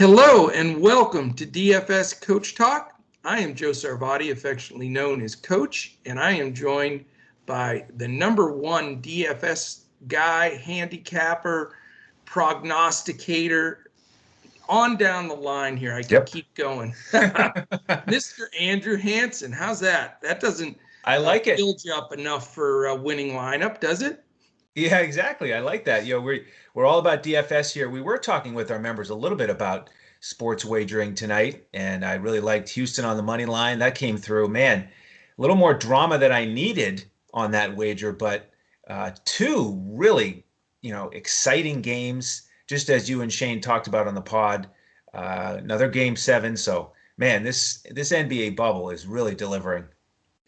Hello and welcome to DFS Coach Talk. I am Joe Sarvadi, affectionately known as Coach, and I am joined by the number one DFS guy, handicapper, prognosticator, on down the line here. I can Yep. keep going. Mr. Andrew Hansen, how's that? That doesn't I uh, like it. build you up enough for a winning lineup, does it? Yeah, exactly. I like that. You know, we're we're all about DFS here. We were talking with our members a little bit about sports wagering tonight, and I really liked Houston on the money line. That came through. Man, a little more drama than I needed on that wager, but uh, two really, you know, exciting games. Just as you and Shane talked about on the pod, uh, another game seven. So, man, this this NBA bubble is really delivering.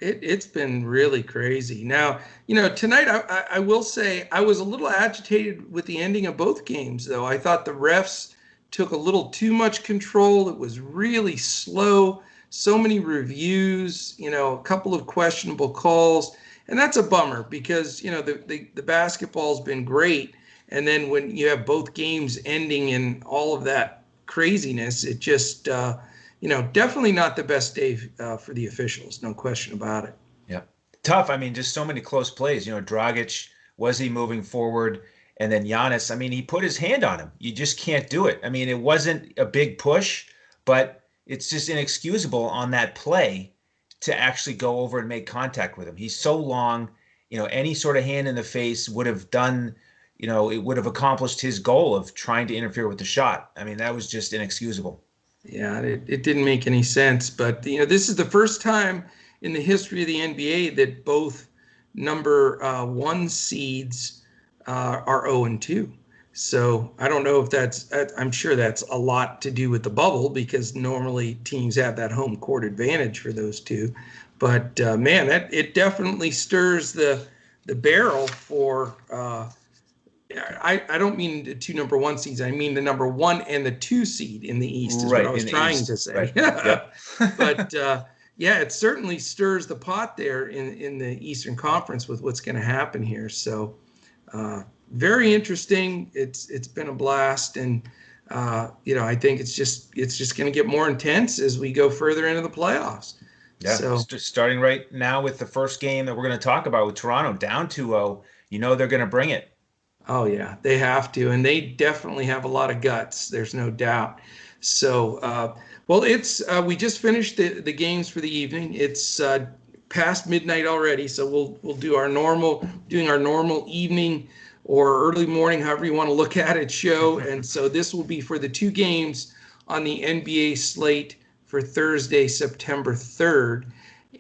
It, it's been really crazy. Now, you know, tonight I, I, I will say I was a little agitated with the ending of both games, though. I thought the refs took a little too much control. It was really slow. So many reviews, you know, a couple of questionable calls. And that's a bummer because, you know, the, the, the basketball's been great. And then when you have both games ending in all of that craziness, it just, uh, you know, definitely not the best day uh, for the officials, no question about it. Yeah. Tough. I mean, just so many close plays. You know, Dragic, was he moving forward? And then Giannis, I mean, he put his hand on him. You just can't do it. I mean, it wasn't a big push, but it's just inexcusable on that play to actually go over and make contact with him. He's so long, you know, any sort of hand in the face would have done, you know, it would have accomplished his goal of trying to interfere with the shot. I mean, that was just inexcusable. Yeah, it, it didn't make any sense. But, you know, this is the first time in the history of the NBA that both number uh, one seeds uh, are 0 and 2. So I don't know if that's, I'm sure that's a lot to do with the bubble because normally teams have that home court advantage for those two. But uh, man, that it definitely stirs the the barrel for. I, I don't mean the two number one seeds. I mean the number one and the two seed in the East is Right, what I was trying East. to say. Right, yep. but uh, yeah, it certainly stirs the pot there in, in the Eastern Conference with what's going to happen here. So uh, very interesting. It's it's been a blast, and uh, you know I think it's just it's just going to get more intense as we go further into the playoffs. Yeah. So St- starting right now with the first game that we're going to talk about with Toronto down 2-0, you know they're going to bring it. Oh yeah, they have to, and they definitely have a lot of guts. There's no doubt. So, uh, well, it's uh, we just finished the, the games for the evening. It's uh, past midnight already, so we'll we'll do our normal doing our normal evening or early morning, however you want to look at it, show. And so this will be for the two games on the NBA slate for Thursday, September 3rd.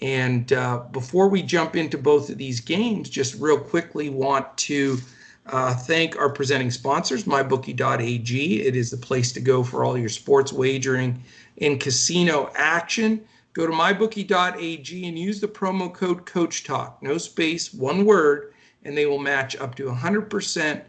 And uh, before we jump into both of these games, just real quickly want to uh, thank our presenting sponsors, mybookie.ag. It is the place to go for all your sports wagering and casino action. Go to mybookie.ag and use the promo code Coach Talk, no space, one word, and they will match up to 100%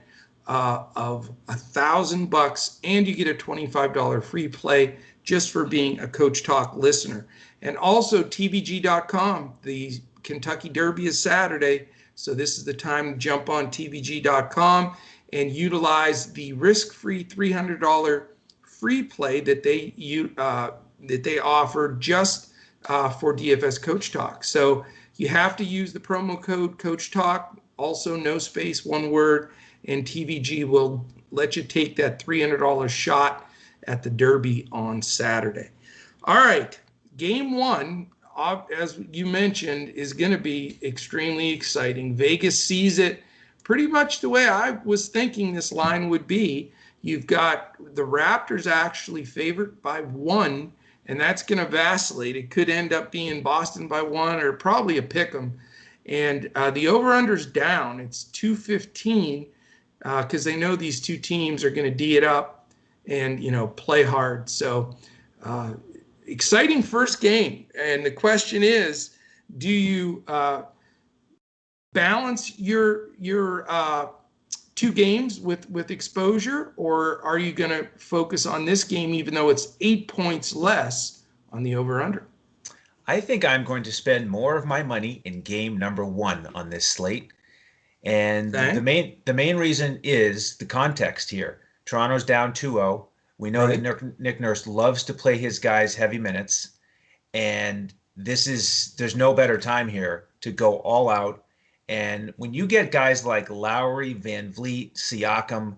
uh, of a thousand bucks, and you get a $25 free play just for being a Coach Talk listener. And also TVG.com, The Kentucky Derby is Saturday. So this is the time to jump on TVG.com and utilize the risk-free $300 free play that they uh, that they offer just uh, for DFS Coach Talk. So you have to use the promo code Coach Talk. Also, no space, one word, and TVG will let you take that $300 shot at the Derby on Saturday. All right, game one as you mentioned, is going to be extremely exciting. Vegas sees it pretty much the way I was thinking this line would be. You've got the Raptors actually favored by one, and that's going to vacillate. It could end up being Boston by one or probably a pick 'em. And uh, the over-under's down. It's 215 because uh, they know these two teams are going to d it up and you know play hard. So uh, exciting first game. And the question is, do you uh, balance your your uh, two games with with exposure, or are you going to focus on this game, even though it's eight points less on the over under? I think I'm going to spend more of my money in game number one on this slate. And Okay. the main the main reason is the context here. Toronto's down 2-0. We know Right. that Nick, Nurse loves to play his guys heavy minutes, and Nick, Nick Nurse loves to play his guys heavy minutes. And this is there's no better time here to go all out. And when you get guys like Lowry, VanVleet, Siakam,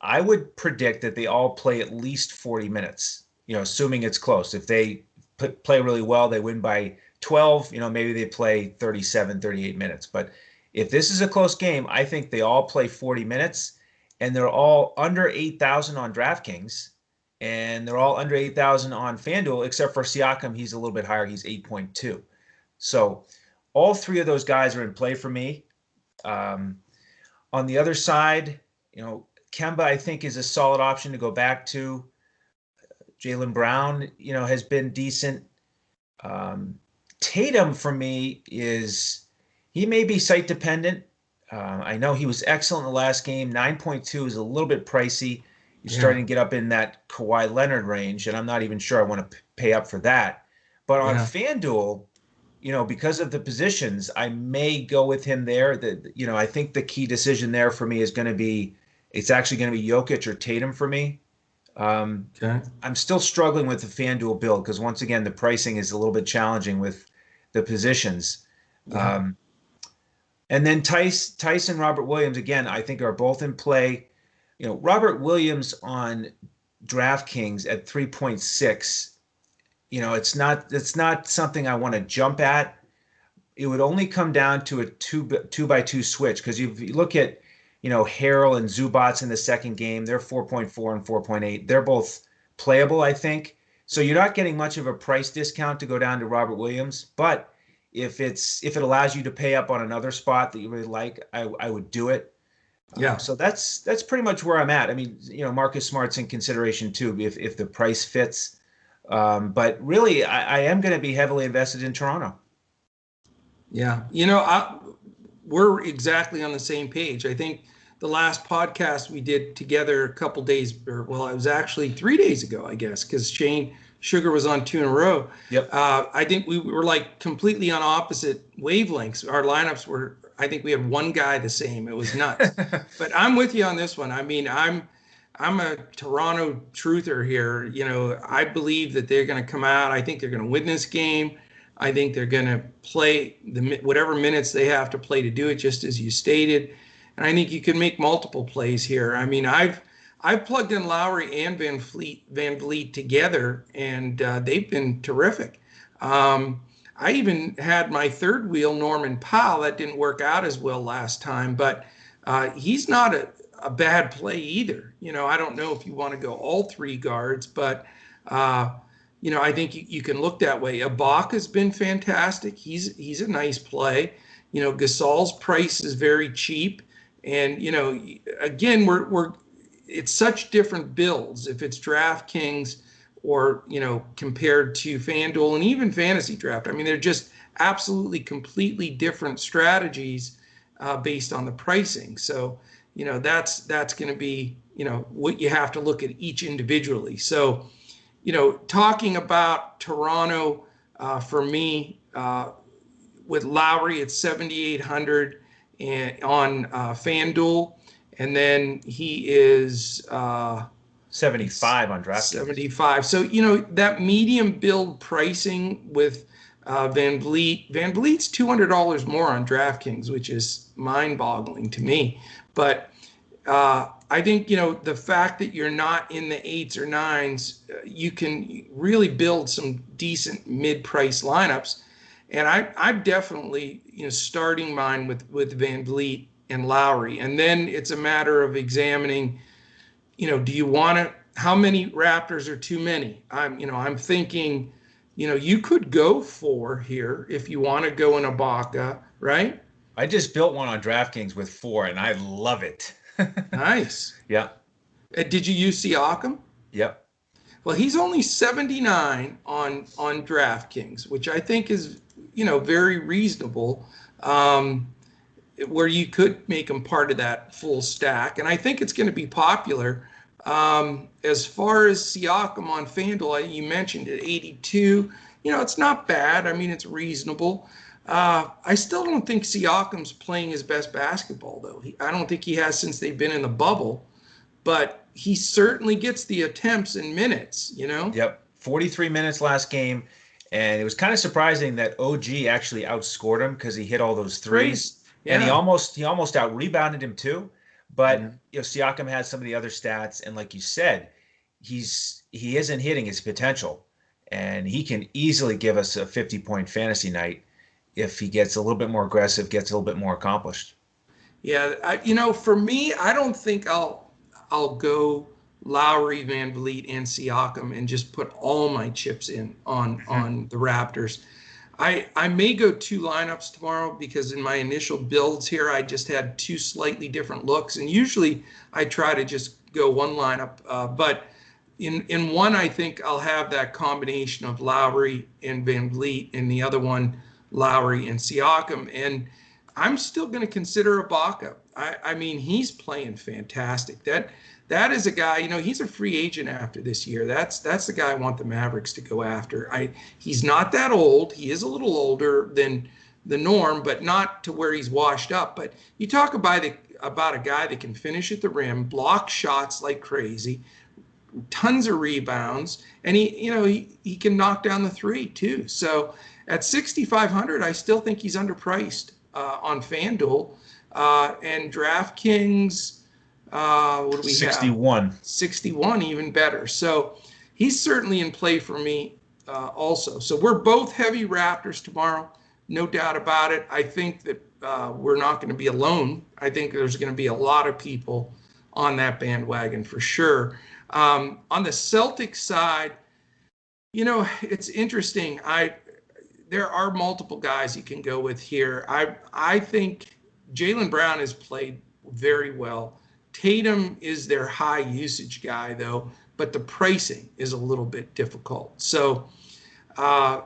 I would predict that they all play at least 40 minutes. You know, assuming it's close. If they p- play really well, they win by 12. You know, maybe they play 37, 38 minutes. But if this is a close game, I think they all play 40 minutes, and they're all under 8,000 on DraftKings, and they're all under 8,000 on FanDuel, except for Siakam. He's a little bit higher. He's 8.2. So all three of those guys are in play for me. Um, on the other side, you know, Kemba, I think, is a solid option to go back to. Jaylen Brown, you know, has been decent. Um, Tatum, for me, is he may be site dependent. Uh, I know he was excellent in the last game. 9.2 is a little bit pricey. He's Yeah. starting to get up in that Kawhi Leonard range, and I'm not even sure I want to pay up for that. But on Yeah. FanDuel, you know, because of the positions, I may go with him there. That you know, I think the key decision there for me is going to be it's actually going to be Jokic or Tatum for me. Um, Okay. I'm still struggling with the FanDuel build because once again the pricing is a little bit challenging with the positions. Yeah. Um, and then Theis, Tyson, Robert Williams again, I think are both in play. You know, Robert Williams on DraftKings at 3.6. You know, it's not it's not something I want to jump at. It would only come down to a two two by two switch because you look at you know Harrell and Zubac in the second game. They're 4.4 and 4.8. They're both playable, I think. So you're not getting much of a price discount to go down to Robert Williams, but if it's if it allows you to pay up on another spot that you really like, I, I would do it. Yeah. Um, so that's that's pretty much where I'm at. I mean, you know, Marcus Smart's in consideration too, if if the price fits. Um, but really, I, I am going to be heavily invested in Toronto. Yeah, you know, I, we're exactly on the same page. I think the last podcast we did together a couple days, or well, it was actually three days ago, I guess, because Shane Sugar was on two in a row. Yep. Uh, I think we were like completely on opposite wavelengths. Our lineups were, I think we had one guy the same. It was nuts. but I'm with you on this one. I mean, I'm I'm a Toronto truther here. You know, I believe that they're going to come out. I think they're going to win this game. I think they're going to play the whatever minutes they have to play to do it, just as you stated. And I think you can make multiple plays here. I mean, I've I've plugged in Lowry and VanVleet Van Vliet together, and uh, they've been terrific. Um, I even had my third wheel, Norman Powell, that didn't work out as well last time, but uh, he's not a, a bad play either. You know, I don't know if you want to go all three guards, but uh, you know, I think you, you can look that way. Ibaka has been fantastic. He's he's a nice play. You know, Gasol's price is very cheap, and you know, again, we're we're it's such different builds. If it's DraftKings or you know compared to FanDuel and even Fantasy Draft, I mean, they're just absolutely completely different strategies uh, based on the pricing. So you know that's that's going to be you know what you have to look at each individually. So you know, talking about Toronto uh, for me uh, with Lowry at 7,800 and on uh, FanDuel, and then he is uh, 75 on DraftKings. 75. So you know that medium build pricing with uh, VanVleet. Van Vliet's $200 more on DraftKings, which is mind-boggling to me. But uh, I think you know the fact that you're not in the eights or nines, uh, you can really build some decent mid-price lineups. And I, I'm definitely you know starting mine with with VanVleet and Lowry, and then it's a matter of examining. You know, do you want to? How many Raptors are too many? I'm you know I'm thinking, you know, you could go four here if you want to go in Ibaka, right? I just built one on DraftKings with four, and I love it. Nice. yeah. Uh, did you use Siakam? Yep. Well, he's only 79 on on DraftKings, which I think is, you know, very reasonable. Um, where you could make him part of that full stack, and I think it's going to be popular. Um, as far as Siakam on FanDuel, you mentioned it, 82. You know, it's not bad. I mean, it's reasonable. Uh, I still don't think Siakam's playing his best basketball, though. He, I don't think he has since they've been in the bubble. But he certainly gets the attempts and minutes. You know. Yep, 43 minutes last game, and it was kind of surprising that OG actually outscored him because he hit all those threes, yeah. and he almost he almost out rebounded him too. But mm-hmm. you know, Siakam has some of the other stats, and like you said, he's he isn't hitting his potential, and he can easily give us a 50 point fantasy night if he gets a little bit more aggressive, gets a little bit more accomplished. Yeah, I, you know, for me, I don't think I'll I'll go Lowry, VanVleet, and Siakam and just put all my chips in on mm-hmm. on the Raptors. I I may go two lineups tomorrow because in my initial builds here I just had two slightly different looks, and usually I try to just go one lineup, uh, but in in one I think I'll have that combination of Lowry and VanVleet, and the other one Lowry and Siakam, and I'm still going to consider Ibaka. I, I mean, he's playing fantastic. That that is a guy. You know, he's a free agent after this year. That's that's the guy I want the Mavericks to go after. I he's not that old. He is a little older than the norm, but not to where he's washed up. But you talk about the about a guy that can finish at the rim, block shots like crazy, tons of rebounds, and he you know he, he can knock down the three too. So at 6,500, I still think he's underpriced uh, on FanDuel. Uh, and DraftKings, uh, what do we 61. have? 61. 61, even better. So he's certainly in play for me uh, also. So we're both heavy Raptors tomorrow, no doubt about it. I think that uh, we're not going to be alone. I think there's going to be a lot of people on that bandwagon for sure. Um, on the Celtic side, you know, it's interesting. I there are multiple guys you can go with here. I I think Jaylen Brown has played very well. Tatum is their high usage guy though, but the pricing is a little bit difficult. So, uh,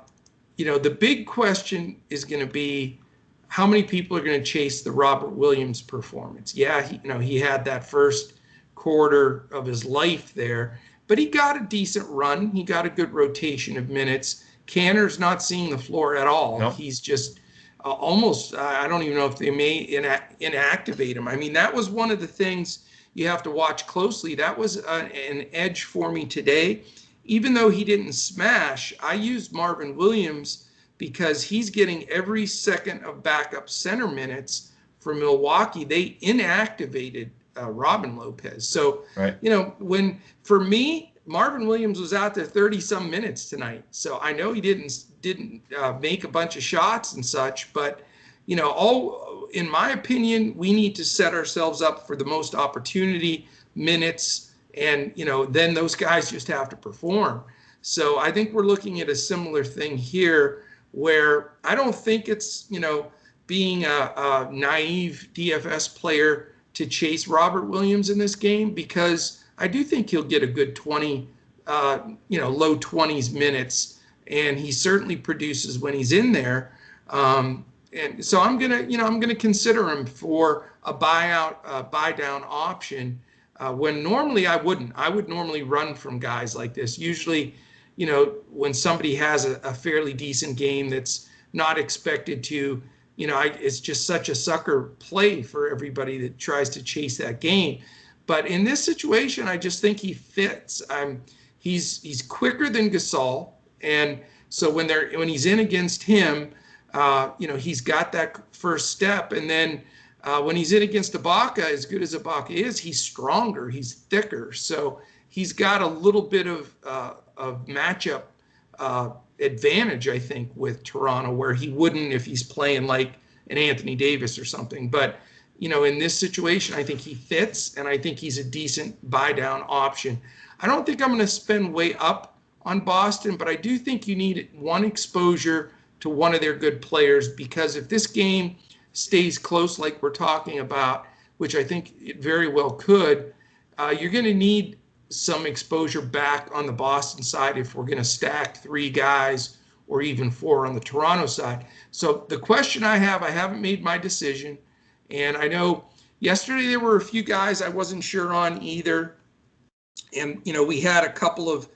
you know, the big question is going to be how many people are going to chase the Robert Williams performance. Yeah, he, you know, he had that first quarter of his life there, but he got a decent run. He got a good rotation of minutes Kanter's not seeing the floor at all. Nope. He's just uh, almost, uh, I don't even know if they may ina- inactivate him. I mean, that was one of the things you have to watch closely. That was an, an edge for me today. Even though he didn't smash, I used Marvin Williams because he's getting every second of backup center minutes for Milwaukee. They inactivated uh, Robin Lopez. So, right. you know, when for me, Marvin Williams was out there 30 some minutes tonight. So I know he didn't didn't uh, make a bunch of shots and such, but you know, all in my opinion, we need to set ourselves up for the most opportunity minutes and you know, then those guys just have to perform. So I think we're looking at a similar thing here where I don't think it's, you know, being a, a naive DFS player to chase Robert Williams in this game because I do think he'll get a good 20, uh, you know, low 20s minutes, and he certainly produces when he's in there. Um, and so I'm gonna, you know, I'm gonna consider him for a buyout, uh, buy down option. Uh, when normally I wouldn't. I would normally run from guys like this. Usually, you know, when somebody has a, a fairly decent game that's not expected to, you know, I, it's just such a sucker play for everybody that tries to chase that game. But in this situation, I just think he fits. I'm, he's he's quicker than Gasol, and so when they're when he's in against him, uh, you know he's got that first step, and then uh, when he's in against Ibaka, as good as Ibaka is, he's stronger, he's thicker, so he's got a little bit of uh, of matchup uh, advantage, I think, with Toronto, where he wouldn't if he's playing like an Anthony Davis or something, but you know, in this situation, I think he fits, and I think he's a decent buy down option. I don't think I'm going to spend way up on Boston, but I do think you need one exposure to one of their good players because if this game stays close, like we're talking about, which I think it very well could, uh, you're going to need some exposure back on the Boston side if we're going to stack three guys or even four on the Toronto side. So the question I have, I haven't made my decision. And I know yesterday there were a few guys I wasn't sure on either. And, you know, we had a couple of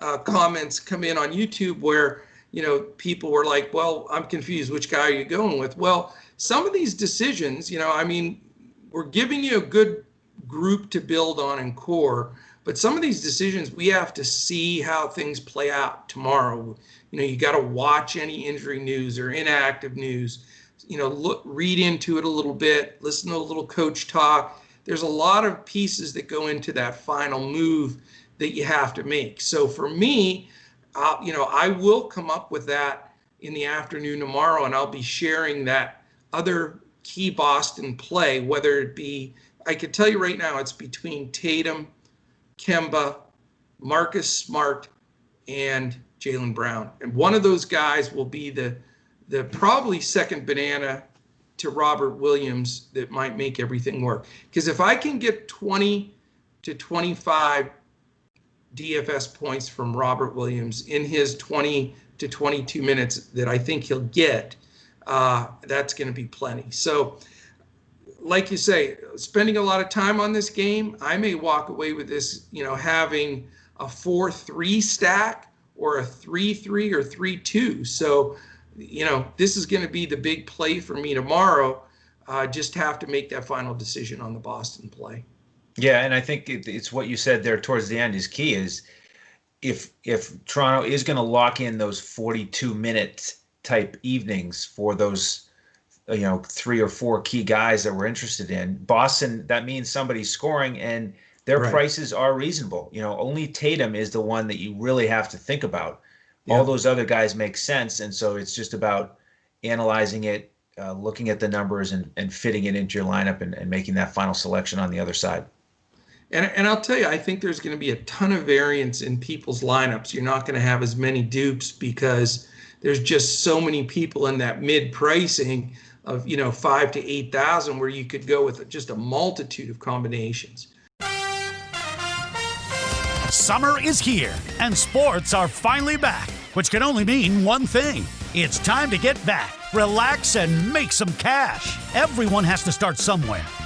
uh, comments come in on YouTube where, you know, people were like, well, I'm confused. Which guy are you going with? Well, some of these decisions, you know, I mean, we're giving you a good group to build on and core. But some of these decisions, we have to see how things play out tomorrow. You know, you got to watch any injury news or inactive news. You know, look, read into it a little bit, listen to a little coach talk. There's a lot of pieces that go into that final move that you have to make. So for me, uh, you know, I will come up with that in the afternoon tomorrow, and I'll be sharing that other key Boston play, whether it be, I could tell you right now, it's between Tatum, Kemba, Marcus Smart, and Jaylen Brown. And one of those guys will be the the probably second banana to Robert Williams that might make everything work. Because if I can get 20 to 25 DFS points from Robert Williams in his 20 to 22 minutes that I think he'll get, uh, that's going to be plenty. So, like you say, spending a lot of time on this game, I may walk away with this, you know, having a 4 3 stack or a 3 3 or 3 2. So, you know, this is going to be the big play for me tomorrow. Uh, just have to make that final decision on the Boston play. Yeah, and I think it, it's what you said there towards the end is key. Is if if Toronto is going to lock in those 42 minute type evenings for those you know three or four key guys that we're interested in, Boston that means somebody's scoring and their right. prices are reasonable. You know, only Tatum is the one that you really have to think about. Yeah. All those other guys make sense, and so it's just about analyzing it, uh, looking at the numbers, and, and fitting it into your lineup and, and making that final selection on the other side. And, and I'll tell you, I think there's going to be a ton of variance in people's lineups. You're not going to have as many dupes because there's just so many people in that mid pricing of you know five to eight thousand where you could go with just a multitude of combinations. Summer is here and sports are finally back, which can only mean one thing. It's time to get back, relax, and make some cash. Everyone has to start somewhere,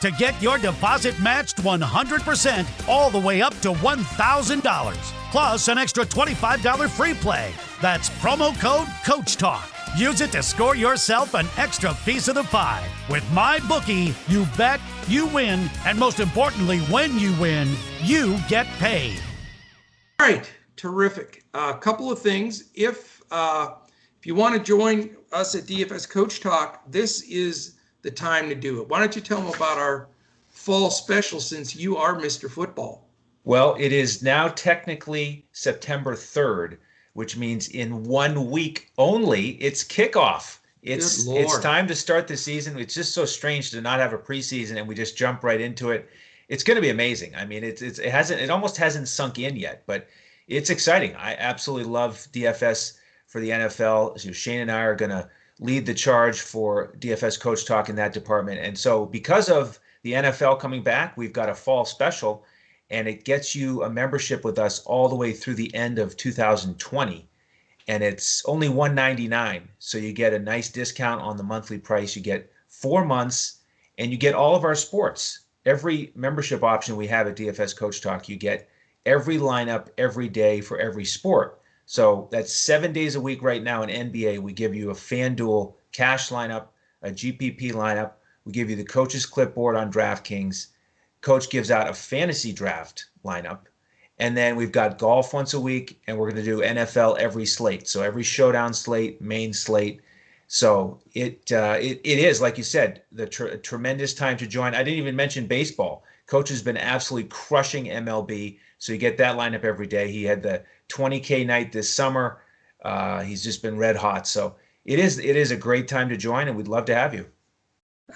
to get your deposit matched 100% all the way up to $1,000. Plus an extra $25 free play. That's promo code Coach Talk. Use it to score yourself an extra piece of the pie. With my bookie, you bet, you win, and most importantly, when you win, you get paid. All right terrific. A uh, couple of things. If uh, if you want to join us at DFS Coach Talk, this is the time to do it. Why don't you tell them about our fall special since you are Mr. Football? Well, it is now technically September 3rd, which means in one week only it's kickoff. It's it's time to start the season. It's just so strange to not have a preseason and we just jump right into it. It's going to be amazing. I mean, it's, it's it hasn't it almost hasn't sunk in yet, but it's exciting. I absolutely love DFS for the NFL. So Shane and I are going to lead the charge for DFS Coach Talk in that department. And so, because of the NFL coming back, we've got a fall special, and it gets you a membership with us all the way through the end of 2020. And it's only 199 so you get a nice discount on the monthly price. You get four months, and you get all of our sports. Every membership option we have at DFS Coach Talk, you get every lineup every day for every sport. So that's seven days a week right now in NBA. We give you a FanDuel cash lineup, a GPP lineup. We give you the coach's clipboard on DraftKings. Coach gives out a fantasy draft lineup. And then we've got golf once a week, and we're going to do NFL every slate. So every showdown slate, main slate. So it uh, it, it is like you said, the tr- tremendous time to join. I didn't even mention baseball. Coach has been absolutely crushing MLB. So you get that lineup every day. He had the 20K night this summer. Uh, he's just been red hot. So it is it is a great time to join, and we'd love to have you.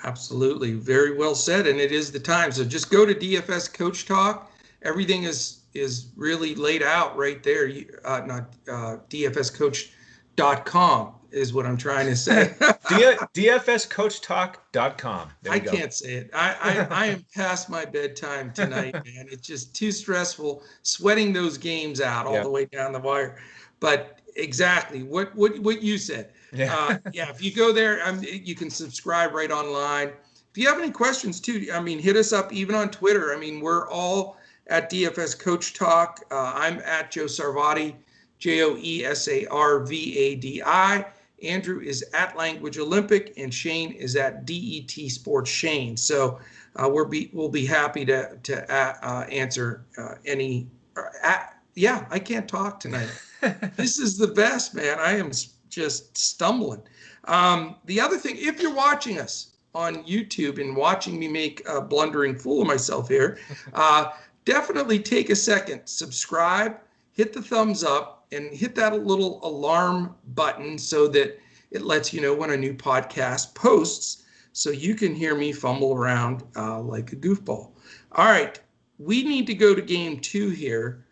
Absolutely, very well said, and it is the time. So just go to DFS Coach Talk. Everything is is really laid out right there. Uh, not uh, DFSCoach.com. is what I'm trying to say. DFSCoachTalk.com. I go. can't say it. I, I, I am past my bedtime tonight, man. It's just too stressful sweating those games out all the way down the wire. But exactly what what what you said. Yeah. Uh, yeah. If you go there, um, you can subscribe right online. If you have any questions too, I mean, hit us up even on Twitter. I mean, we're all at DFS Coach Talk. Uh, I'm at Joe Sarvadi. J O E S A R V A D I. Andrew is at Language Olympic, and Shane is at DET Sports Shane. So uh, we'll be we'll be happy to to uh, uh answer uh, any. Uh, yeah, I can't talk tonight. this is the best, man. I am just stumbling. Um, the other thing, if you're watching us on YouTube and watching me make a blundering fool of myself here, uh, definitely take a second, subscribe, hit the thumbs up, and hit that little alarm button so that it lets you know when a new podcast posts so you can hear me fumble around uh, like a goofball. All right, we need to go to game two here.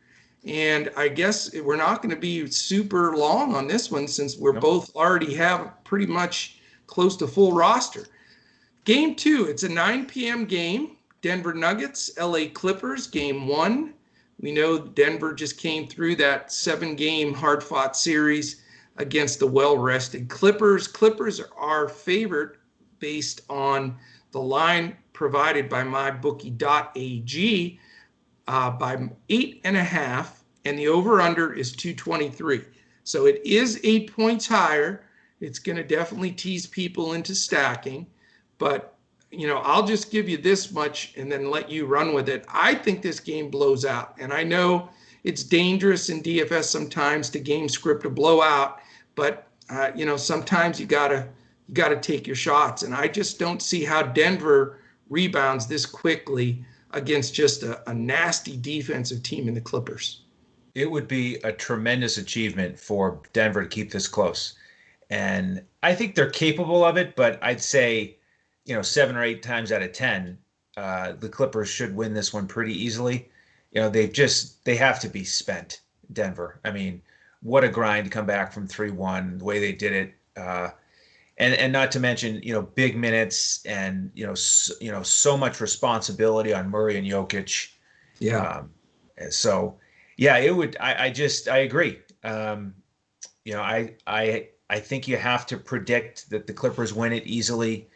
And I guess we're not going to be super long on this one since we're nope. both already have pretty much close to full roster. Game two, it's a 9 p.m. game. Denver Nuggets, LA Clippers, game one. We know Denver just came through that seven game hard fought series against the well rested Clippers. Clippers are favored based on the line provided by mybookie.ag uh, by eight and a half, and the over under is 223. So it is eight points higher. It's going to definitely tease people into stacking, but you know, I'll just give you this much and then let you run with it. I think this game blows out. And I know it's dangerous in DFS sometimes to game script a blowout, but uh, you know, sometimes you gotta you gotta take your shots. And I just don't see how Denver rebounds this quickly against just a, a nasty defensive team in the Clippers. It would be a tremendous achievement for Denver to keep this close. And I think they're capable of it, but I'd say you know, seven or eight times out of ten, uh, the Clippers should win this one pretty easily. You know, they've just they have to be spent. Denver. I mean, what a grind to come back from three one. The way they did it, uh, and and not to mention you know big minutes and you know so, you know so much responsibility on Murray and Jokic. Yeah. Um, so yeah, it would. I, I just I agree. Um, you know, I I I think you have to predict that the Clippers win it easily.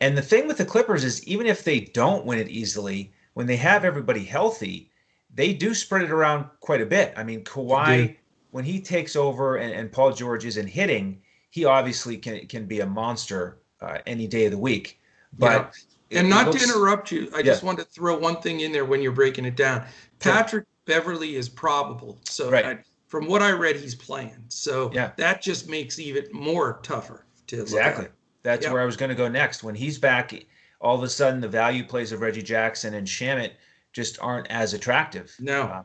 And the thing with the Clippers is even if they don't win it easily, when they have everybody healthy, they do spread it around quite a bit. I mean, Kawhi, when he takes over and, and Paul George isn't hitting, he obviously can can be a monster uh, any day of the week. But yeah. and not looks, to interrupt you, I yeah. just want to throw one thing in there when you're breaking it down. Patrick sure. Beverley is probable, so right. I, from what I read, he's playing. So that just makes even more tougher to exactly. That's yep. where I was going to go next. When he's back, all of a sudden the value plays of Reggie Jackson and Shamet just aren't as attractive. No. Uh,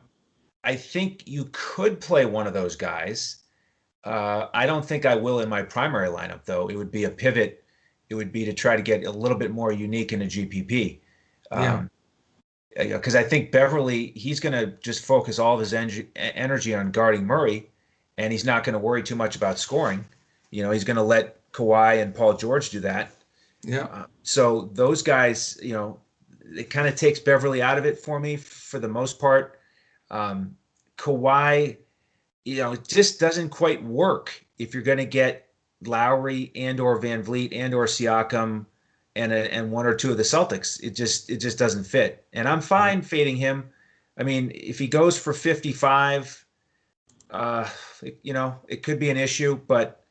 I think you could play one of those guys. Uh, I don't think I will in my primary lineup, though. It would be a pivot. It would be to try to get a little bit more unique in a GPP. Um, yeah. Because I think Beverley, he's going to just focus all of his en- energy on guarding Murray, and he's not going to worry too much about scoring. You know, he's going to let Kawhi and Paul George do that. Yeah. Uh, so those guys, you know, it kind of takes Beverley out of it for me for the most part. Um, Kawhi, you know, it just doesn't quite work if you're going to get Lowry and or VanVleet and or Siakam and a, and one or two of the Celtics. It just it just doesn't fit. And I'm fine mm-hmm. fading him. I mean, if he goes for 55, uh, you know, it could be an issue, but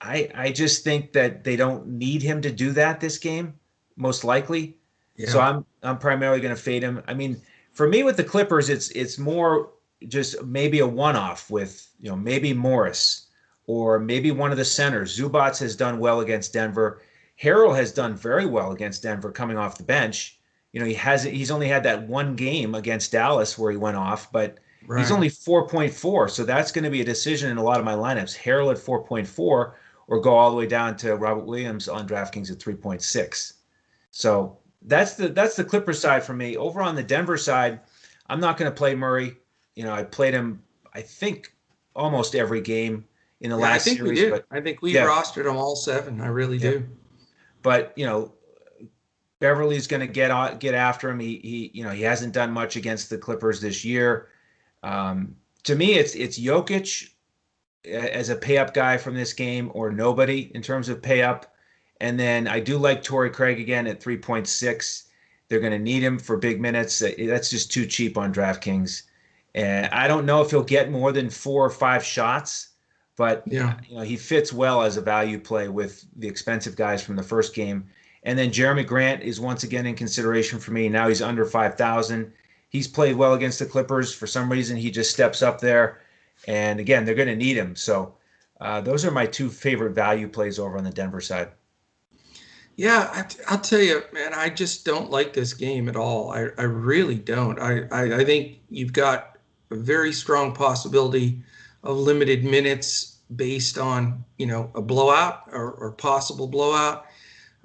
I I just think that they don't need him to do that this game, most likely. Yeah. So I'm I'm primarily going to fade him. I mean, for me with the Clippers, it's it's more just maybe a one-off with you know maybe Morris or maybe one of the centers. Zubac has done well against Denver. Harrell has done very well against Denver coming off the bench. You know, he has he's only had that one game against Dallas where he went off, but right. he's only 4.4. So that's going to be a decision in a lot of my lineups. Harrell at 4.4 or go all the way down to Robert Williams on DraftKings at 3.6. So that's the that's the Clippers side for me. Over on the Denver side, I'm not going to play Murray. You know, I played him I think almost every game. in the Yeah, last I think series. we did. But I think we Yeah. rostered them all seven. I really Yeah. do. but you know, Beverley's going to get on, get after him. He he you know he hasn't done much against the Clippers this year. Um, to me, it's it's Jokic as a pay up guy from this game or nobody in terms of pay up. And then I do like Torrey Craig again at 3.6. They're going to need him for big minutes. That's just too cheap on DraftKings. And I don't know if he'll get more than four or five shots, but Yeah. you know he fits well as a value play with the expensive guys from the first game. And then Jerami Grant is once again in consideration for me. Now he's under 5,000. He's played well against the Clippers. For some reason, he just steps up there. And again, they're going to need him. So uh, those are my two favorite value plays over on the Denver side. Yeah, I, I'll tell you, man, I just don't like this game at all. I, I really don't. I, I, I think you've got a very strong possibility of limited minutes based on, you know, a blowout or, or possible blowout,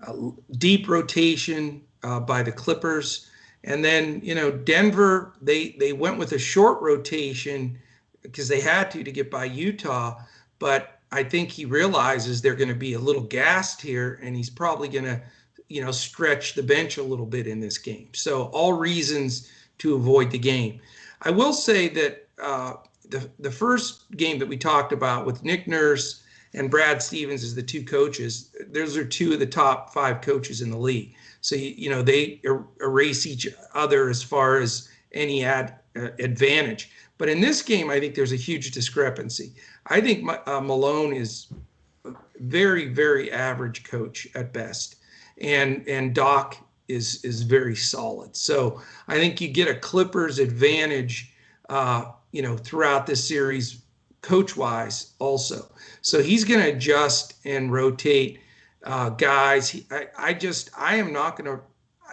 uh, deep rotation uh, by the Clippers. And then, you know, Denver, they, they went with a short rotation because they had to to get by Utah. But I think he realizes they're going to be a little gassed here, and he's probably going to, you know, stretch the bench a little bit in this game. So all reasons to avoid the game. I will say that uh, the the first game that we talked about with Nick Nurse and Brad Stevens as the two coaches, those are two of the top five coaches in the league. So you, know they er- erase each other as far as any ad uh, advantage. But in this game, I think there's a huge discrepancy. I think uh, Malone is very, very average coach at best, and and Doc is is very solid. So I think you get a Clippers advantage, uh, you know, throughout this series, coach wise also. So he's going to adjust and rotate uh, guys. He, I, I just I am not going to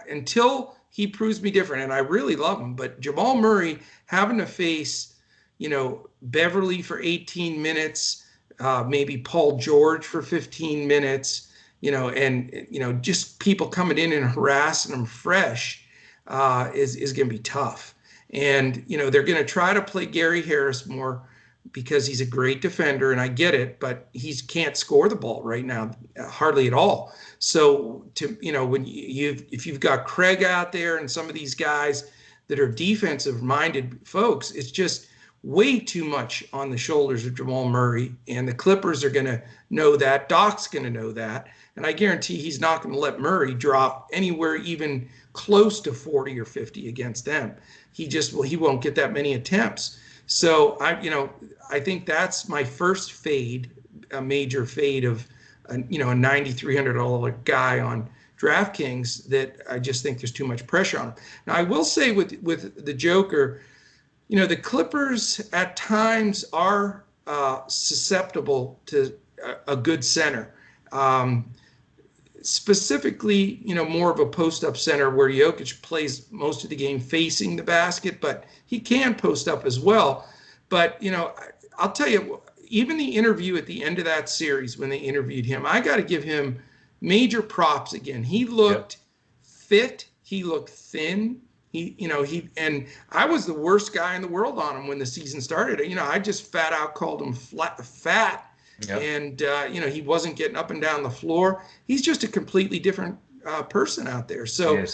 until he proves me different, and I really love him. But Jamal Murray having to face, you know, Beverley for 18 minutes, uh, maybe Paul George for 15 minutes, you know, and you know, just people coming in and harassing him fresh uh, is is going to be tough. And you know, they're going to try to play Gary Harris more because he's a great defender, and I get it, but he can't score the ball right now, hardly at all. So to you know, when you if you've got Craig out there and some of these guys that are defensive minded folks, it's just way too much on the shoulders of Jamal Murray, and the Clippers are going to know that. Doc's going to know that, and I guarantee he's not going to let Murray drop anywhere even close to 40 or 50 against them. He just well, he won't get that many attempts. So I, you know, I think that's my first fade, a major fade of, a, you know, a $9,300 guy on DraftKings that I just think there's too much pressure on. Now I will say with with the Joker, you know, the Clippers at times are uh, susceptible to a, a good center. Um, specifically, you know, more of a post-up center where Jokic plays most of the game facing the basket, but he can post up as well. But you know, I'll tell you, even the interview at the end of that series when they interviewed him, I got to give him major props again. He looked yep. fit. He looked thin. He, you know, he and I was the worst guy in the world on him when the season started. You know, I just fat out called him flat, fat Yep. And uh, you know he wasn't getting up and down the floor. He's just a completely different uh, person out there. So,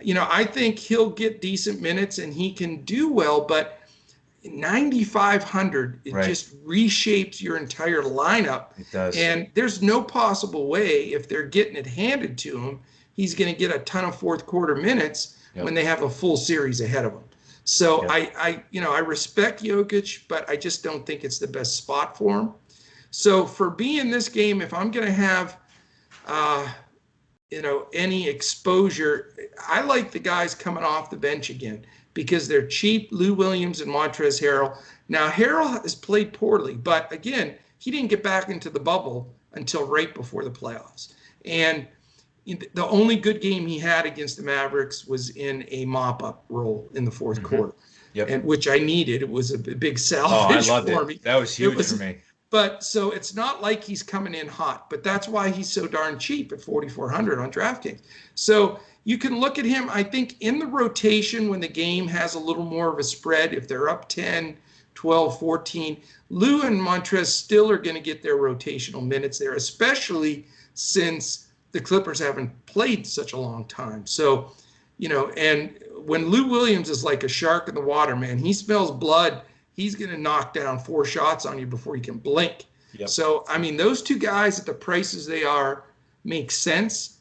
you know, I think he'll get decent minutes and he can do well. But 9,500, it right. just reshapes your entire lineup. It does. And there's no possible way if they're getting it handed to him, he's going to get a ton of fourth quarter minutes yep. when they have a full series ahead of him. So yep. I, I, you know, I respect Jokic, but I just don't think it's the best spot for him. So for being in this game, if I'm going to have, uh, you know, any exposure, I like the guys coming off the bench again because they're cheap. Lou Williams and Montrezl Harrell. Now Harrell has played poorly, but again, he didn't get back into the bubble until right before the playoffs. And the only good game he had against the Mavericks was in a mop-up role in the 4th mm-hmm. quarter, yep. and which I needed. It was a big salvage oh, I loved for it. me. That was huge was, for me. But so it's not like he's coming in hot, but that's why he's so darn cheap at 4,400 on DraftKings. So you can look at him, I think, in the rotation when the game has a little more of a spread. If they're up 10, 12, 14. Lou and Montrezl are going to get their rotational minutes there, especially since the Clippers haven't played such a long time. So, you know, and when Lou Williams is like a shark in the water, man, he smells blood. He's going to knock down four shots on you before you can blink. Yep. So, I mean, those two guys at the prices they are make sense.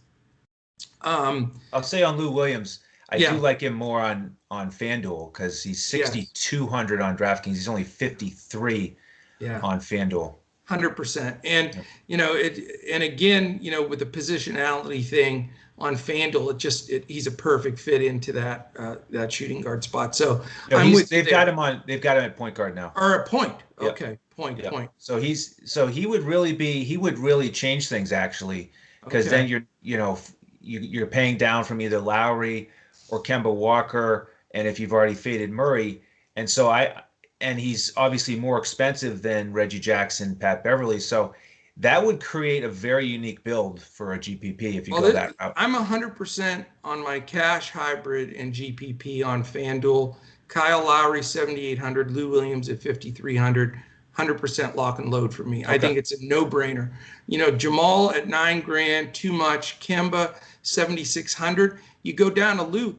Um, I'll say on Lou Williams, I yeah. do like him more on on FanDuel because he's 6,200 yes. on DraftKings. He's only 53 yeah. on FanDuel. Hundred percent, and yeah. you know it. And again, you know, with the positionality thing on FanDuel, it just it, he's a perfect fit into that uh, that shooting guard spot. So I'm with they've got him on. They've got him at point guard now. Or a point. Yep. Okay, point, yep. point. So he's so he would really be he would really change things actually because okay. then you're you know you, you're paying down from either Lowry or Kemba Walker, and if you've already faded Murray, and so I and he's obviously more expensive than Reggie Jackson, Pat Beverley. So that would create a very unique build for a GPP if you well, go that route. I'm 100% on my cash hybrid and GPP on FanDuel. Kyle Lowry 7800, Lou Williams at 5300. 100% lock and load for me. Okay. I think it's a no-brainer. You know, Jamal at 9 grand, too much. Kemba 7600. You go down to Lou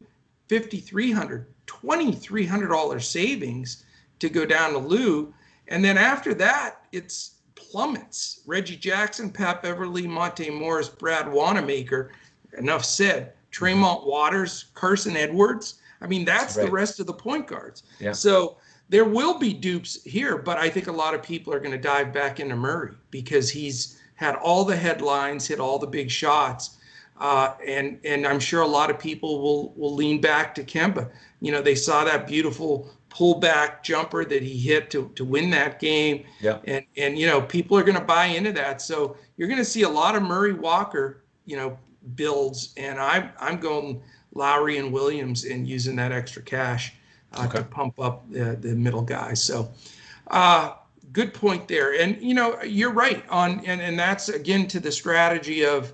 5300, $2300 savings to go down to Lou. And then after that, it's plummets. Reggie Jackson, Pat Beverley, Monte Morris, Brad Wanamaker. Enough said. Tremont Waters, Carson Edwards. I mean, that's right. the rest of the point guards. Yeah. So there will be dupes here, but I think a lot of people are going to dive back into Murray because he's had all the headlines, hit all the big shots. Uh, and and I'm sure a lot of people will will lean back to Kemba. You know, they saw that beautiful pullback jumper that he hit to, to win that game. Yeah. And and you know, people are going to buy into that. So you're going to see a lot of Murray Walker, you know, builds and I'm I'm going Lowry and Williams and using that extra cash uh, okay. to pump up the, the middle guys. So uh, good point there. And you know, you're right on and and that's again to the strategy of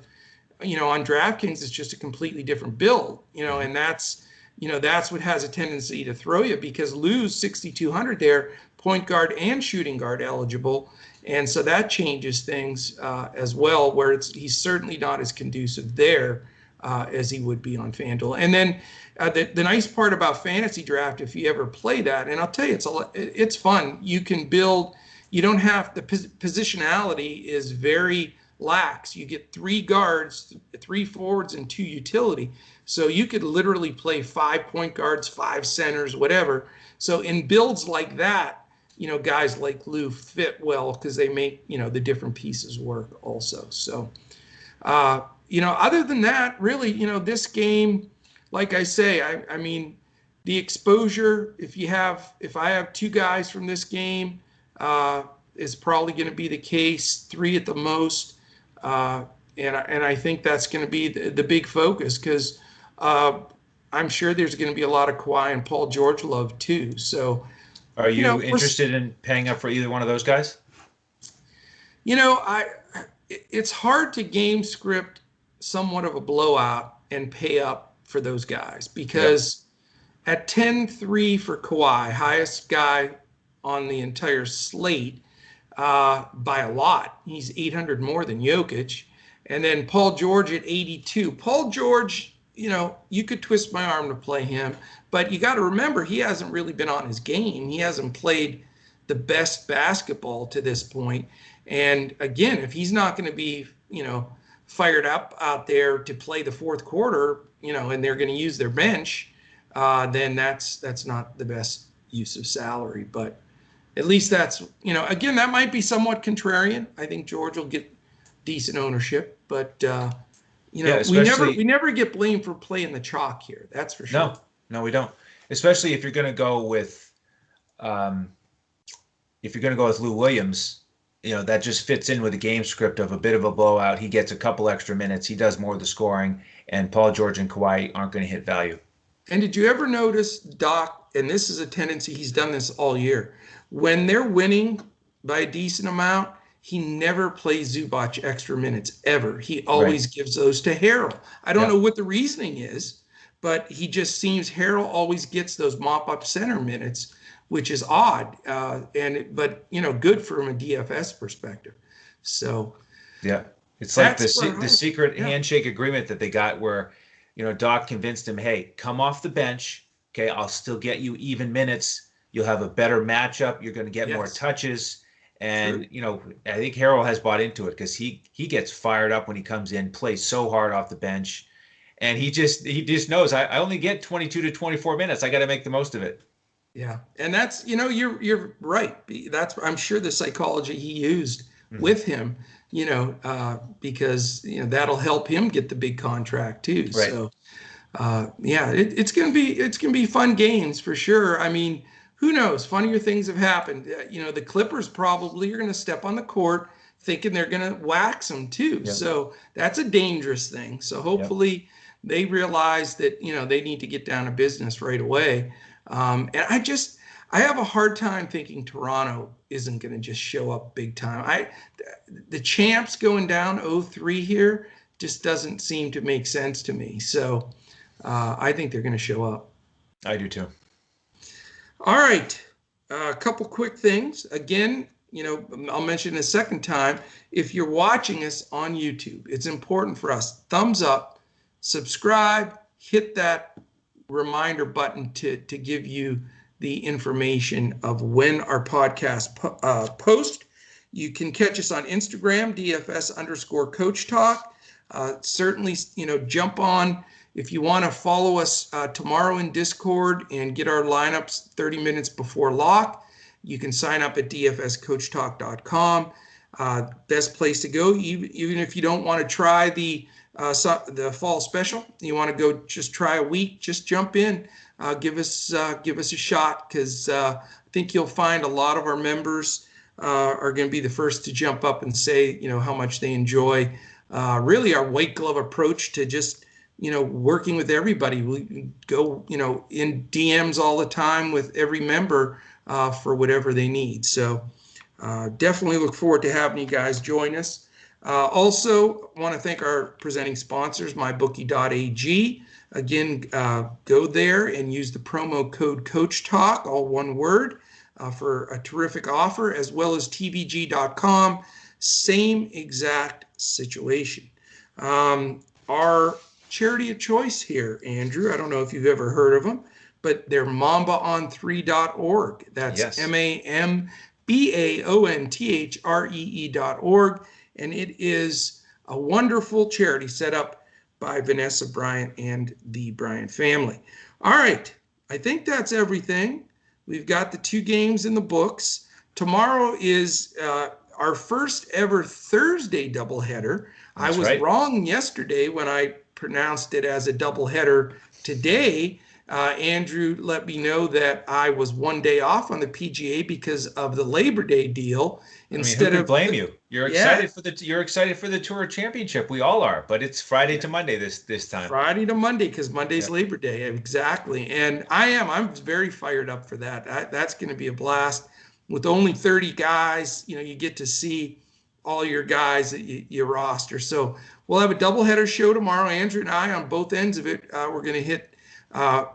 you know, on DraftKings it's just a completely different build, you know, and that's you know that's what has a tendency to throw you because Lou's 6200 there point guard and shooting guard eligible and so that changes things uh, as well where it's he's certainly not as conducive there uh, as he would be on FanDuel. And then uh, the, the nice part about fantasy draft, if you ever play that, and I'll tell you, it's a, it's fun. You can build. You don't have the positionality is very lax. You get three guards, three forwards, and two utility. So you could literally play five point guards, five centers, whatever. So in builds like that, you know, guys like Lou fit well because they make, you know, the different pieces work also. So, uh, you know, other than that, really, you know, this game, like I say, I, I mean, the exposure, if you have, if I have two guys from this game, uh, is probably going to be the case, three at the most. Uh, and, and I think that's going to be the, the big focus because uh, I'm sure there's going to be a lot of Kawhi and Paul George love too. So, are you, you know, interested in paying up for either one of those guys? You know, I it's hard to game script somewhat of a blowout and pay up for those guys because yep. at 10-3 for Kawhi, highest guy on the entire slate, uh, by a lot. He's 800 more than Jokic. And then Paul George at 82. Paul George, you know, you could twist my arm to play him, but you got to remember he hasn't really been on his game. He hasn't played the best basketball to this point. And again, if he's not going to be, you know, fired up out there to play the fourth quarter, you know, and they're going to use their bench, uh, then that's that's not the best use of salary. But at least that's you know again that might be somewhat contrarian. I think George will get decent ownership, but uh, you know yeah, we never we never get blamed for playing the chalk here. That's for sure. No, no, we don't. Especially if you're going to go with, um, if you're going to go with Lou Williams, you know that just fits in with the game script of a bit of a blowout. He gets a couple extra minutes. He does more of the scoring, and Paul George and Kawhi aren't going to hit value. And did you ever notice Doc? And this is a tendency. He's done this all year when they're winning by a decent amount, he never plays Zubac extra minutes ever. He always right. gives those to Harrell. I don't know what the reasoning is, but he just seems Harrell always gets those mop up center minutes which is odd. Uh, and but you know, good from a DFS perspective. So yeah, it's like the the secret yeah. handshake agreement that they got where you know Doc convinced him, hey, come off the bench. Okay, I'll still get you even minutes. You'll have a better matchup. You're going to get yes. more touches. And True. you know, I think Harrell has bought into it because he he gets fired up when he comes in, plays so hard off the bench, and he just he just knows I, I only get 22 to 24 minutes. I got to make the most of it. Yeah, and that's you know you're you're right. That's I'm sure the psychology he used mm-hmm. with him. You know, uh, because you know that'll help him get the big contract too. Right. So, uh, yeah, it, it's gonna be it's gonna be fun games for sure. I mean, who knows? Funnier things have happened. Uh, you know, the Clippers probably are gonna step on the court thinking they're gonna wax them too. Yeah. So that's a dangerous thing. So hopefully. Yeah they realize that you know they need to get down to business right away. Um, and I just I have a hard time thinking Toronto isn't going to just show up big time. I the champs going down 0-3 here just doesn't seem to make sense to me. So uh, I think they're going to show up. I do too. All right, uh, a couple quick things. Again, you know, I'll mention a second time. If you're watching us on YouTube, it's important for us. Thumbs up, subscribe, hit that reminder button to, to give you the information of when our podcast po- uh, post. You can catch us on Instagram, DFS underscore coach talk. Uh, certainly, you know, jump on if you want to follow us uh, tomorrow in Discord and get our lineups 30 minutes before lock. You can sign up at dfscoachtalk.com. Uh, best place to go, even, even if you don't want to try the uh, so the fall special. You want to go just try a week, just jump in, uh, give us uh, give us a shot because uh, I think you'll find a lot of our members uh, are going to be the first to jump up and say you know how much they enjoy uh, really our white glove approach to just you know working with everybody. We go you know in DMs all the time with every member for whatever they need. So definitely look forward to having you guys join us. Uh, also, want to thank our presenting sponsors, mybookie.ag. Again, uh, go there and use the promo code Coach Talk, all one word, uh, for a terrific offer, as well as TVG.com. Same exact situation. Um, our charity of choice here, Andrew, I don't know if you've ever heard of them, but they're mambaonthree.org. That's M A M B A O N T H R E E.org and it is a wonderful charity set up by Vanessa Bryant and the Bryant family. All right, I think that's everything. We've got the two games in the books. Tomorrow is uh, our first ever Thursday doubleheader. That's I was right. wrong yesterday when I pronounced it as a doubleheader today. Uh, Andrew let me know that I was one day off on the PGA because of the Labor Day deal. Instead I mean, of blame you, you're yeah. excited for the you're excited for the Tour Championship. We all are, but it's Friday to Monday this this time. Friday to Monday because Monday's yeah. Labor Day, exactly. And I am I'm very fired up for that. I, that's going to be a blast. With only 30 guys, you know, you get to see all your guys that you, you roster. So we'll have a doubleheader show tomorrow. Andrew and I on both ends of it. Uh, we're going to hit uh,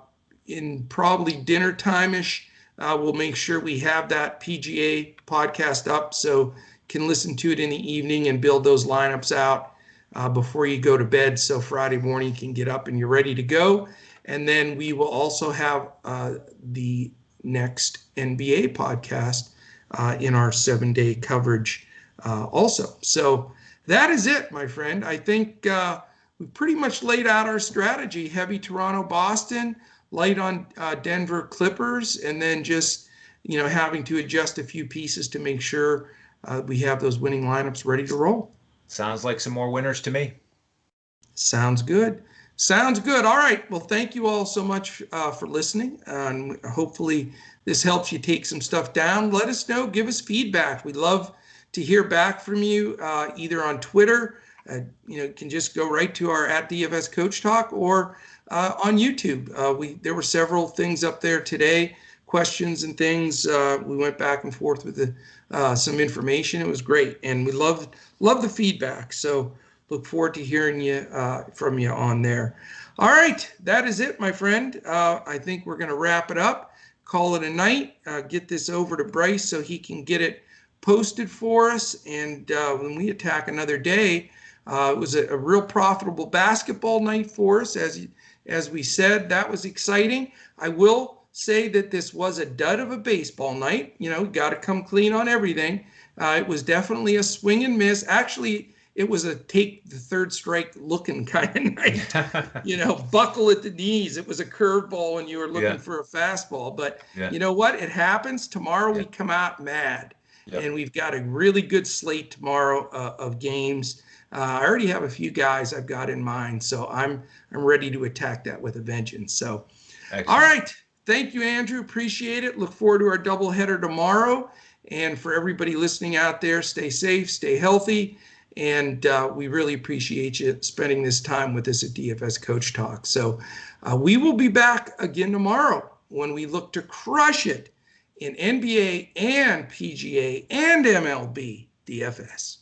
in probably dinner time ish. Uh, we'll make sure we have that PGA podcast up so can listen to it in the evening and build those lineups out uh, before you go to bed. So Friday morning you can get up and you're ready to go. And then we will also have uh, the next NBA podcast uh, in our seven day coverage also. So that is it, my friend. I think uh, we pretty much laid out our strategy heavy Toronto, Boston light on uh, Denver Clippers, and then just you know having to adjust a few pieces to make sure uh, we have those winning lineups ready to roll. Sounds like some more winners to me. Sounds good. Sounds good. All right. Well, thank you all so much uh, for listening, and hopefully this helps you take some stuff down. Let us know. Give us feedback. We love to hear back from you, uh, either on Twitter. Uh, you know, can just go right to our at DFS Coach Talk or uh, on YouTube. Uh, we there were several things up there today, questions and things. Uh, we went back and forth with the, uh, some information. It was great, and we love love the feedback. So look forward to hearing you from you on there. All right, that is it, my friend. I think we're going to wrap it up. call it a night. Get this over to Bryce so he can get it posted for us. And uh, when we attack another day, uh, it was a, a, real profitable basketball night for us, as as we said. That was exciting. I will say that this was a dud of a baseball night. You know, got to come clean on everything. Uh, it was definitely a swing and miss. Actually, it was a take the third strike looking kind of night. you know, buckle at the knees. It was a curveball when you were looking yeah. for a fastball. But yeah. you know what? It happens. Tomorrow yeah. we come out mad. Yep. And we've got a really good slate tomorrow uh, of games. Uh, I already have a few guys I've got in mind, so I'm I'm ready to attack that with a vengeance. So, Excellent. all right, thank you, Andrew. Appreciate it. Look forward to our doubleheader tomorrow. And for everybody listening out there, stay safe, stay healthy. And uh, we really appreciate you spending this time with us at DFS Coach Talk. So uh, we will be back again tomorrow when we look to crush it in NBA and PGA and MLB DFS.